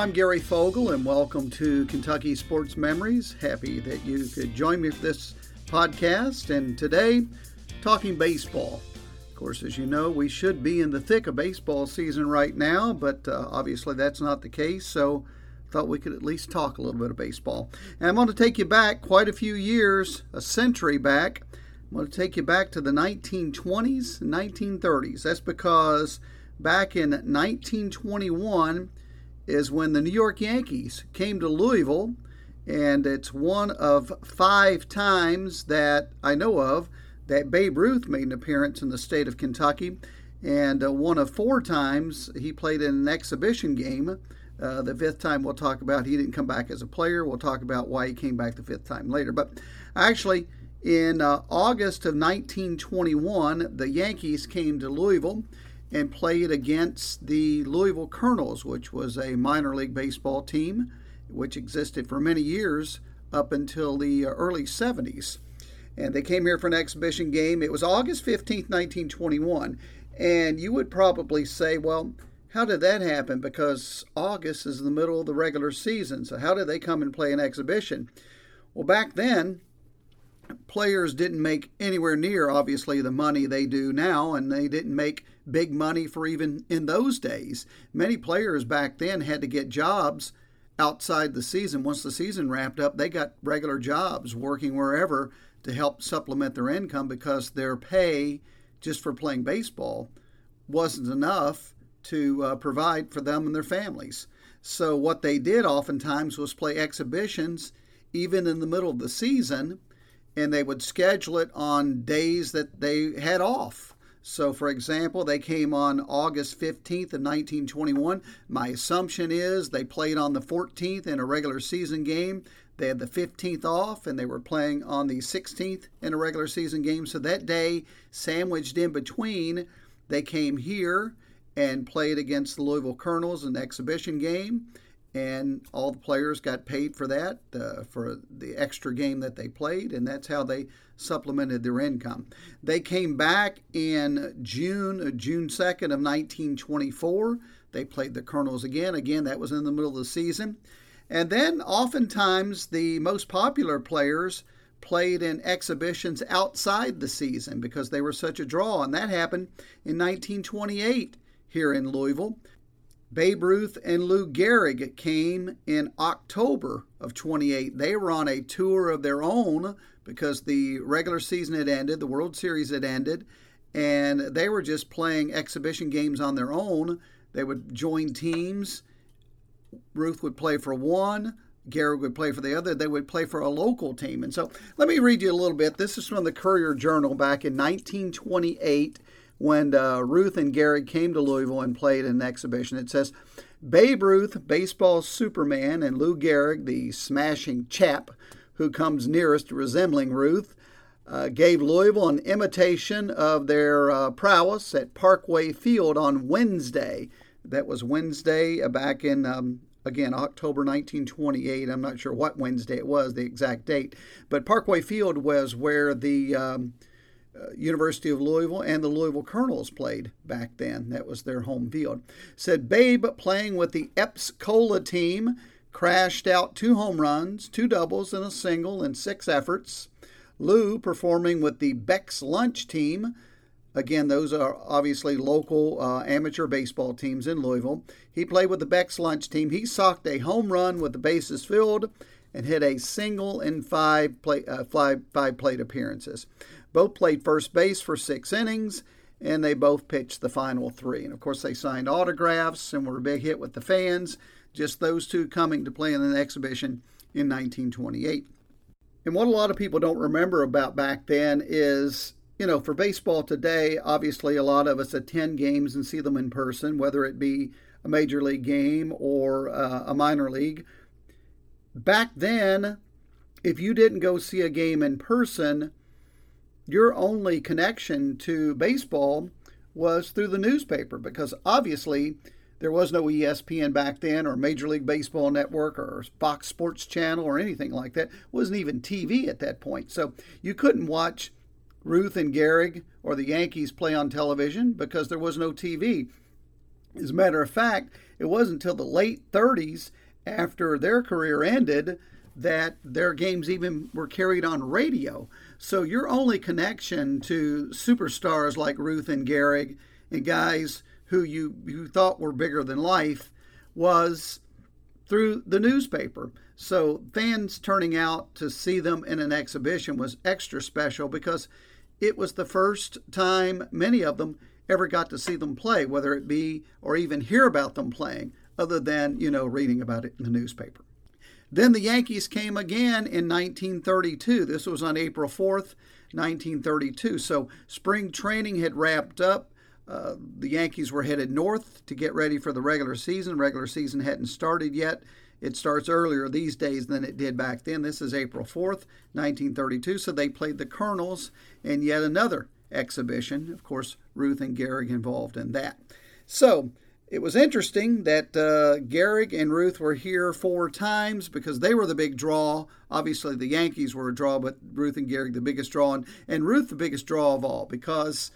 I'm Gary Fogle, and welcome to Kentucky Sports Memories. Happy that you could join me for this podcast. And today, talking baseball. Of course, as you know, we should be in the thick of baseball season right now, but uh, obviously that's not the case. So, I thought we could at least talk a little bit of baseball. And I'm going to take you back quite a few years, a century back. I'm going to take you back to the 1920s 1930s. That's because back in 1921 is when the New York Yankees came to Louisville, and it's one of five times that I know of that Babe Ruth made an appearance in the state of Kentucky, and uh, one of four times he played in an exhibition game. Uh, the fifth time we'll talk about he didn't come back as a player. We'll talk about why he came back the fifth time later. But actually, in uh, August of 1921, the Yankees came to Louisville and played against the Louisville Colonels, which was a minor league baseball team which existed for many years up until the uh, early 70s. And they came here for an exhibition game. It was August 15, 1921. And you would probably say, well, how did that happen? Because August is the middle of the regular season. So, how did they come and play an exhibition? Well, back then, players didn't make anywhere near, obviously, the money they do now, and they didn't make big money for even in those days. Many players back then had to get jobs outside the season. Once the season wrapped up, they got regular jobs working wherever to help supplement their income because their pay just for playing baseball wasn't enough to uh, provide for them and their families. So, what they did oftentimes was play exhibitions even in the middle of the season, and they would schedule it on days that they had off. So, for example, they came on August 15th of 1921. My assumption is they played on the 14th in a regular season game. They had the 15th off, and they were playing on the 16th in a regular season game. So that day, sandwiched in between, they came here and played against the Louisville Colonels, in an exhibition game and all the players got paid for that uh, for the extra game that they played and that's how they supplemented their income. They came back in june uh, june 2nd of 1924 they played the colonels again. Again that was in the middle of the season. And then oftentimes the most popular players played in exhibitions outside the season because they were such a draw and that happened in 1928 here in louisville Babe Ruth and Lou Gehrig came in October of 28. They were on a tour of their own because the regular season had ended, the World Series had ended, and they were just playing exhibition games on their own. They would join teams. Ruth would play for one, Gehrig would play for the other. They would play for a local team. And so let me read you a little bit. This is from the Courier Journal back in 1928 when uh, Ruth and Gehrig came to Louisville and played an exhibition. It says, Babe Ruth, baseball Superman, and Lou Gehrig, the smashing chap who comes nearest resembling Ruth, uh, gave Louisville an imitation of their uh, prowess at Parkway Field on Wednesday. That was Wednesday uh, back in, um, again, October 1928. I'm not sure what Wednesday it was, the exact date. But Parkway Field was where the. Um, uh, University of Louisville and the Louisville Colonels played back then. That was their home field. Said Babe playing with the Epps Cola team crashed out two home runs, two doubles, and a single in six efforts. Lou performing with the Beck's Lunch team. Again, those are obviously local uh, amateur baseball teams in Louisville. He played with the Beck's Lunch team. He socked a home run with the bases filled and hit a single in five, play, uh, five, five plate appearances. Both played first base for six innings, and they both pitched the final three. And of course, they signed autographs and were a big hit with the fans. Just those two coming to play in an exhibition in 1928. And what a lot of people don't remember about back then is, you know, for baseball today, obviously a lot of us attend games and see them in person, whether it be a major league game or uh, a minor league. Back then, if you didn't go see a game in person, your only connection to baseball was through the newspaper because obviously there was no ESPN back then or Major League Baseball Network or Fox Sports Channel or anything like that. It wasn't even TV at that point. So you couldn't watch Ruth and Gehrig or the Yankees play on television because there was no TV. As a matter of fact, it wasn't until the late 30s, after their career ended, that their games even were carried on radio. So your only connection to superstars like Ruth and Gehrig and guys who you, you thought were bigger than life was through the newspaper. So fans turning out to see them in an exhibition was extra special because it was the first time many of them ever got to see them play, whether it be or even hear about them playing, other than, you know, reading about it in the newspaper. Then the Yankees came again in 1932. This was on April 4th, 1932. So spring training had wrapped up. Uh, the Yankees were headed north to get ready for the regular season. Regular season hadn't started yet. It starts earlier these days than it did back then. This is April 4th, 1932. So they played the Colonels in yet another exhibition. Of course, Ruth and Gehrig involved in that. So it was interesting that uh, Gehrig and Ruth were here four times because they were the big draw. Obviously, the Yankees were a draw, but Ruth and Gehrig the biggest draw, and, and Ruth the biggest draw of all because,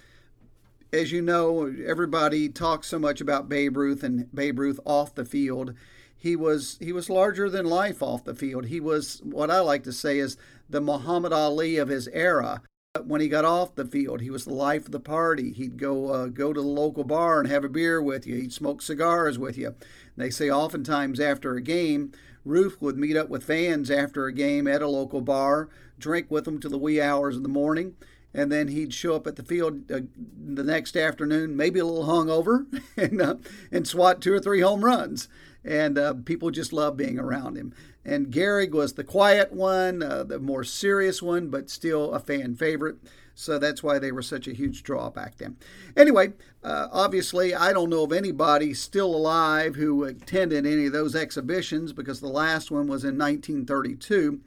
as you know, everybody talks so much about Babe Ruth and Babe Ruth off the field. He was he was larger than life off the field. He was what I like to say is the Muhammad Ali of his era when he got off the field, he was the life of the party. He'd go uh, go to the local bar and have a beer with you. He'd smoke cigars with you. They say oftentimes after a game, Ruth would meet up with fans after a game at a local bar, drink with them till the wee hours of the morning, and then he'd show up at the field uh, the next afternoon, maybe a little hungover, and uh, and swat two or three home runs. And uh, people just loved being around him and Gehrig was the quiet one, uh, the more serious one, but still a fan favorite. So that's why they were such a huge draw back then. Anyway, uh, obviously, I don't know of anybody still alive who attended any of those exhibitions because the last one was in 1932.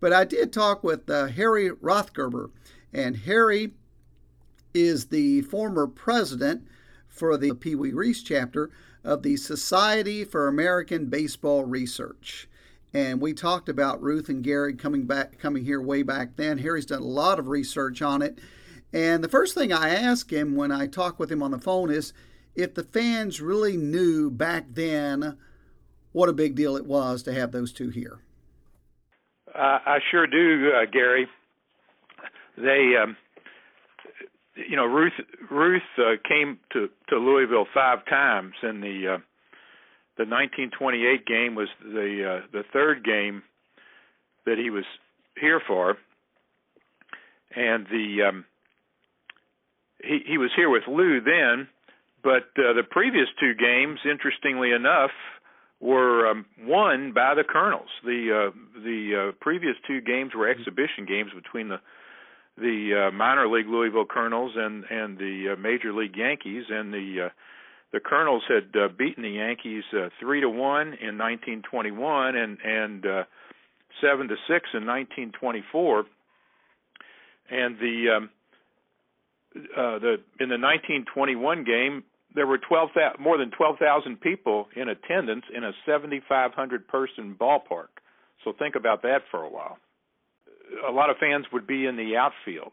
But I did talk with uh, Harry Rothgerber, and Harry is the former president for the Pee Wee Reese chapter of the Society for American Baseball Research and we talked about Ruth and Gehrig coming back, coming here way back then. Harry's done a lot of research on it, and the first thing I ask him when I talk with him on the phone is if the fans really knew back then what a big deal it was to have those two here. Uh, I sure do, uh, Gary. They, um, you know, Ruth Ruth uh, came to to Louisville five times in the uh, the 1928 game was the uh, the third game that he was here for, and the um, he he was here with Lou then, but uh, the previous two games, interestingly enough, were um, won by the Colonels. The uh, the uh, previous two games were exhibition games between the the uh, minor league Louisville Colonels and and the uh, major league Yankees, and the uh, the Colonels had uh, beaten the Yankees uh, three to one in 1921 and and uh, seven to six in 1924. And the um, uh, the in the 1921 game, there were 12 more than 12,000 people in attendance in a 7,500 person ballpark. So think about that for a while. A lot of fans would be in the outfield.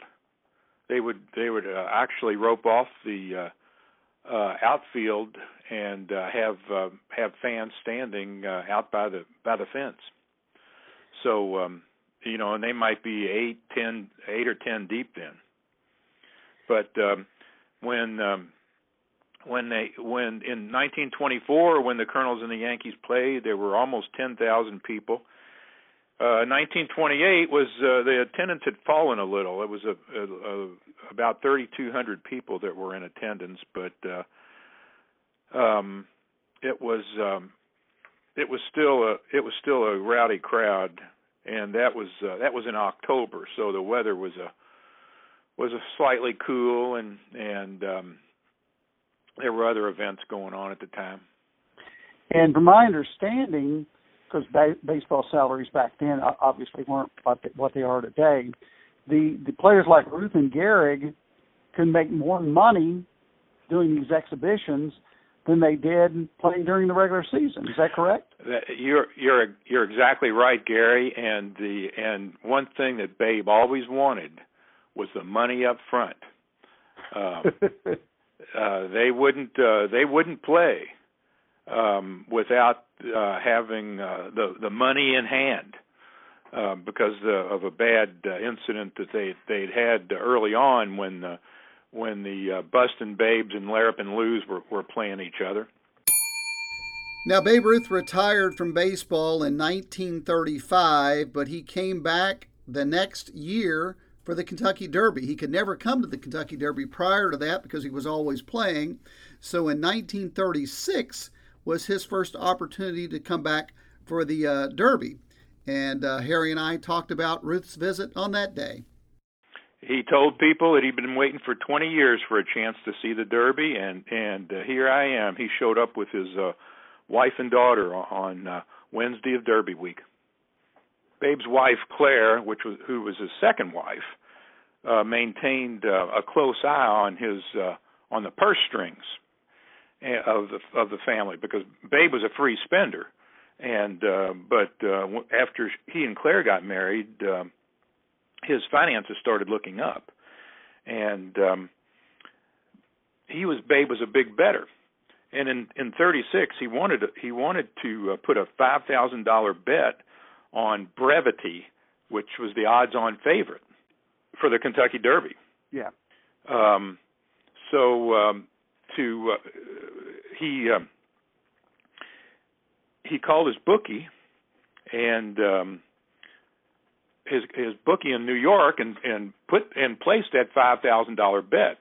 They would they would uh, actually rope off the uh, uh, outfield and uh, have uh, have fans standing uh, out by the by the fence. So um, you know, and they might be eight, ten, eight or ten deep then. But um, when um, when they when in 1924 when the Colonels and the Yankees played, there were almost 10,000 people. 1928 was uh, the attendance had fallen a little. It was a, a, a about 3,200 people that were in attendance, but uh, um, it was um, it was still a it was still a rowdy crowd, and that was uh, that was in October, so the weather was a was a slightly cool, and and um, there were other events going on at the time. And from my understanding, because ba- baseball salaries back then obviously weren't what they are today. The the players like Ruth and Gehrig can make more money doing these exhibitions than they did playing during the regular season. Is that correct? You're you're you're exactly right, Gary. And the and one thing that Babe always wanted was the money up front. Um, uh, they wouldn't uh, they wouldn't play um, without uh, having uh, the the money in hand uh, because uh, of a bad uh, incident that they they'd had early on when the when the uh, Bustin' Babes and Larrupin Lou's were were playing each other. Now, Babe Ruth retired from baseball in 1935, but he came back the next year for the Kentucky Derby. He could never come to the Kentucky Derby prior to that because he was always playing. So in 1936 was his first opportunity to come back for the uh, Derby. And uh, Harry and I talked about Ruth's visit on that day. He told people that he'd been waiting for 20 years for a chance to see the Derby, and and uh, here I am. He showed up with his uh, wife and daughter on uh, Wednesday of Derby week. Babe's wife Claire, which was who was his second wife, uh, maintained uh, a close eye on his uh, on the purse strings of the of the family because Babe was a free spender, and uh, but uh, after he and Claire got married, uh, his finances started looking up, and um, he was Babe was a big better and in in 36 he wanted he wanted to uh, put a five thousand dollar bet on brevity, which was the odds-on favorite for the Kentucky Derby. Yeah. Um, so um, to uh, he uh, he called his bookie and um, his his bookie in New York and and put and placed that five thousand dollar bet.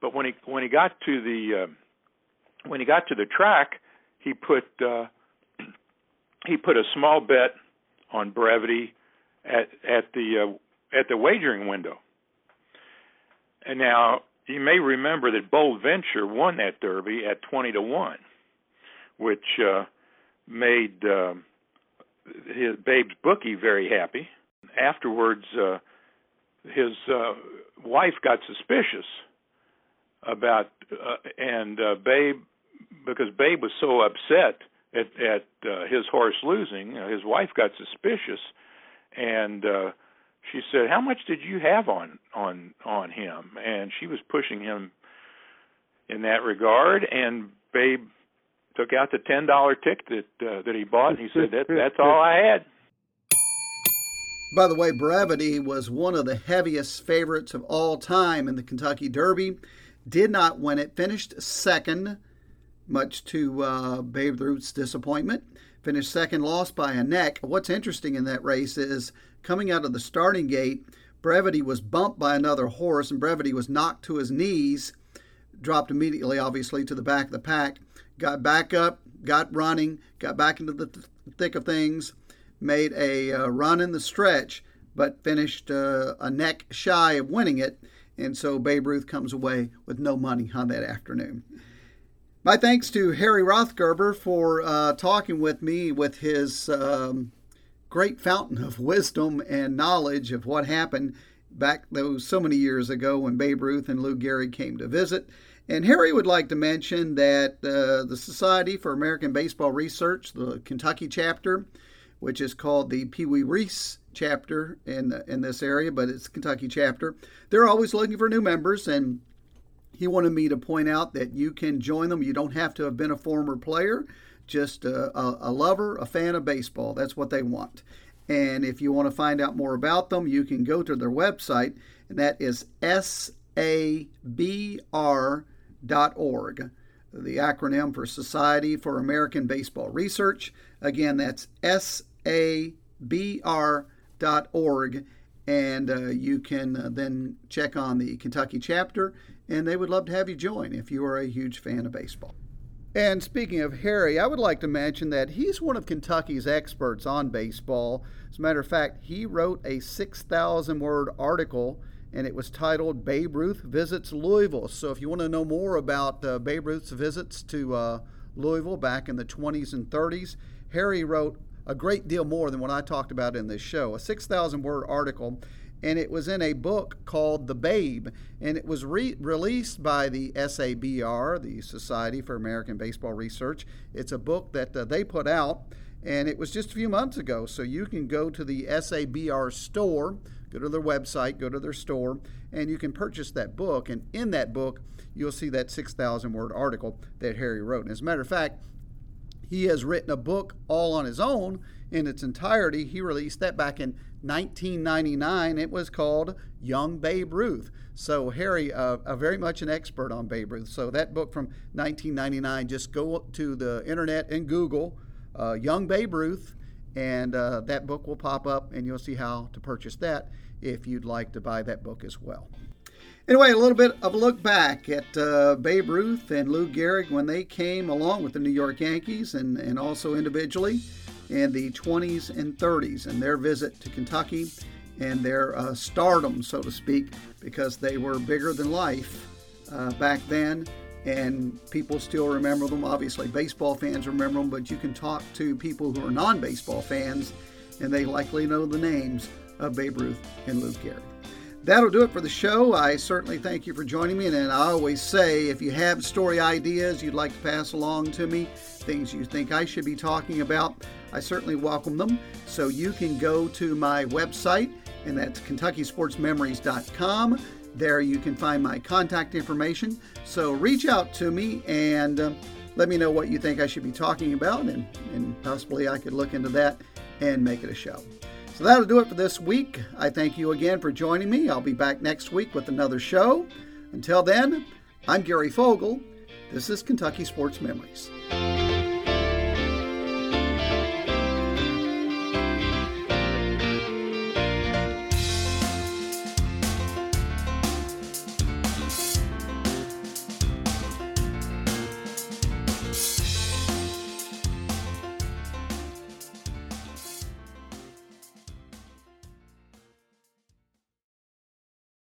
But when he when he got to the uh, when he got to the track, he put uh, he put a small bet on brevity at at the uh, at the wagering window. And now you may remember that Bold Venture won that derby at twenty to one, which uh, made uh, his Babe's bookie very happy. Afterwards, uh, his uh, wife got suspicious about, uh, and uh, Babe because Babe was so upset at at uh, his horse losing, uh, his wife got suspicious, and uh, she said, "How much did you have on on on him?" And she was pushing him in that regard, and Babe took out the ten dollar ticket that uh, that he bought, and he said, "That that's all I had." By the way, Brevity was one of the heaviest favorites of all time in the Kentucky Derby. Did not win it, finished second much to uh, Babe Ruth's disappointment. Finished second, lost by a neck. What's interesting in that race is coming out of the starting gate, Brevity was bumped by another horse, and Brevity was knocked to his knees, dropped immediately, obviously, to the back of the pack. Got back up, got running, got back into the th- thick of things, made a uh, run in the stretch, but finished uh, a neck shy of winning it. And so Babe Ruth comes away with no money on that afternoon. My thanks to Harry Rothgerber for uh, talking with me with his um, great fountain of wisdom and knowledge of what happened back those so many years ago when Babe Ruth and Lou Gehrig came to visit. And Harry would like to mention that uh, the Society for American Baseball Research, the Kentucky chapter, which is called the Pee Wee Reese chapter in in this area, but it's Kentucky chapter. They're always looking for new members, and he wanted me to point out that you can join them. You don't have to have been a former player, just a, a, a lover, a fan of baseball. That's what they want. And if you want to find out more about them, you can go to their website, and that is sabr.org, the acronym for Society for American Baseball Research. Again, that's sabr.org and uh, you can uh, then check on the Kentucky chapter, and they would love to have you join if you are a huge fan of baseball. And speaking of Harry, I would like to mention that he's one of Kentucky's experts on baseball. As a matter of fact, he wrote a 6,000 word article and it was titled Babe Ruth Visits Louisville. So if you want to know more about uh, Babe Ruth's visits to uh, Louisville back in the 20s and 30s, Harry wrote a great deal more than what I talked about in this show. A 6,000 word article, and it was in a book called The Babe, and it was re- released by the SABR, the Society for American Baseball Research. It's a book that uh, they put out, and it was just a few months ago. So you can go to the SABR store, go to their website, go to their store, and you can purchase that book. And in that book, you'll see that 6,000 word article that Harry wrote. And as a matter of fact, he has written a book all on his own in its entirety. He released that back in 1999. It was called Young Babe Ruth. So Harry, uh, uh, very much an expert on Babe Ruth. So that book from 1999, just go to the internet and Google uh, Young Babe Ruth, and uh, that book will pop up, and you'll see how to purchase that if you'd like to buy that book as well. Anyway, a little bit of a look back at uh, Babe Ruth and Lou Gehrig when they came along with the New York Yankees and, and also individually in the 20s and 30s and their visit to Kentucky and their uh, stardom, so to speak, because they were bigger than life uh, back then and people still remember them. Obviously, baseball fans remember them, but you can talk to people who are non baseball fans and they likely know the names of Babe Ruth and Lou Gehrig. That'll do it for the show. I certainly thank you for joining me. And I always say if you have story ideas you'd like to pass along to me, things you think I should be talking about, I certainly welcome them. So you can go to my website, and that's KentuckySportsMemories.com. There you can find my contact information. So reach out to me and uh, let me know what you think I should be talking about, and, and possibly I could look into that and make it a show. So that'll do it for this week. I thank you again for joining me. I'll be back next week with another show. Until then, I'm Gary Fogle. This is Kentucky Sports Memories.